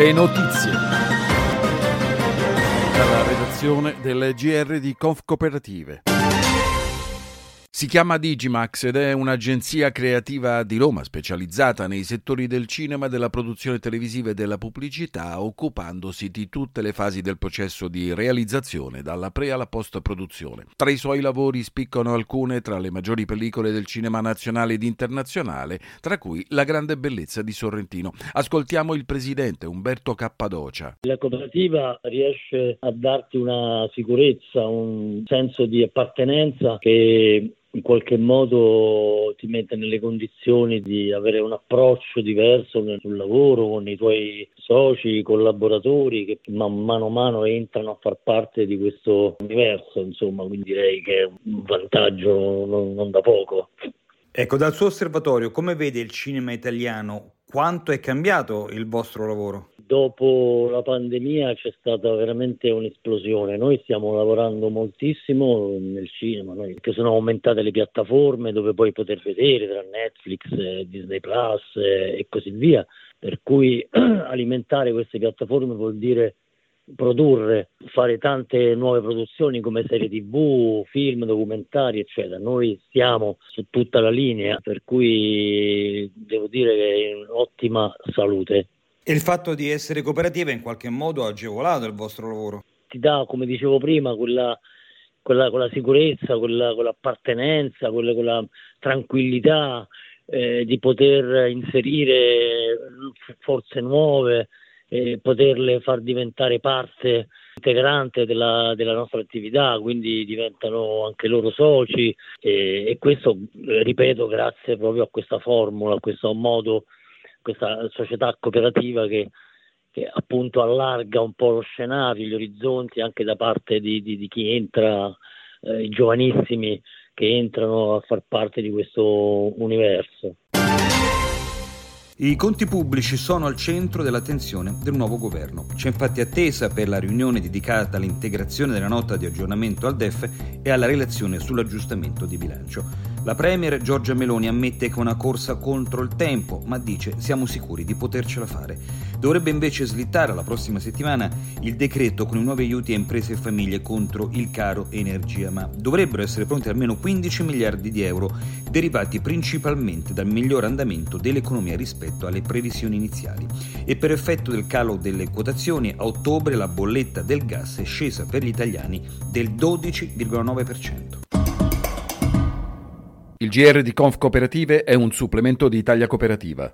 Le notizie. Dalla redazione del GR di Conf Cooperative. Si chiama Digimax ed è un'agenzia creativa di Roma specializzata nei settori del cinema, della produzione televisiva e della pubblicità, occupandosi di tutte le fasi del processo di realizzazione, dalla pre alla post-produzione. Tra i suoi lavori spiccano alcune tra le maggiori pellicole del cinema nazionale ed internazionale, tra cui La grande bellezza di Sorrentino. Ascoltiamo il presidente Umberto Cappadocia. La cooperativa riesce a darti una sicurezza, un senso di appartenenza che in qualche modo ti mette nelle condizioni di avere un approccio diverso sul lavoro con i tuoi soci, collaboratori che man mano a mano entrano a far parte di questo universo, insomma, quindi direi che è un vantaggio non, non da poco. Ecco, dal suo osservatorio, come vede il cinema italiano? Quanto è cambiato il vostro lavoro? dopo la pandemia c'è stata veramente un'esplosione. Noi stiamo lavorando moltissimo nel cinema, noi, perché sono aumentate le piattaforme dove puoi poter vedere tra Netflix, Disney Plus e così via. Per cui alimentare queste piattaforme vuol dire produrre, fare tante nuove produzioni come serie tv, film, documentari, eccetera. Noi stiamo su tutta la linea, per cui devo dire che è in ottima salute. E il fatto di essere cooperativa in qualche modo ha agevolato il vostro lavoro? Ti dà, come dicevo prima, quella, quella, quella sicurezza, quella, quell'appartenenza, quella, quella tranquillità eh, di poter inserire forze nuove, eh, poterle far diventare parte integrante della, della, nostra attività, quindi diventano anche loro soci e, e questo, ripeto, grazie proprio a questa formula, a questo modo questa società cooperativa che, che appunto allarga un po' lo scenario, gli orizzonti anche da parte di, di, di chi entra, eh, i giovanissimi che entrano a far parte di questo universo. I conti pubblici sono al centro dell'attenzione del nuovo governo. C'è infatti attesa per la riunione dedicata all'integrazione della nota di aggiornamento al DEF e alla relazione sull'aggiustamento di bilancio. La Premier Giorgia Meloni ammette che è una corsa contro il tempo, ma dice siamo sicuri di potercela fare. Dovrebbe invece slittare alla prossima settimana il decreto con i nuovi aiuti a imprese e famiglie contro il caro energia, ma dovrebbero essere pronti almeno 15 miliardi di euro, derivati principalmente dal miglior andamento dell'economia rispetto alle previsioni iniziali. E per effetto del calo delle quotazioni, a ottobre la bolletta del gas è scesa per gli italiani del 12,9%. Il GR di Conf Cooperative è un supplemento di Italia Cooperativa.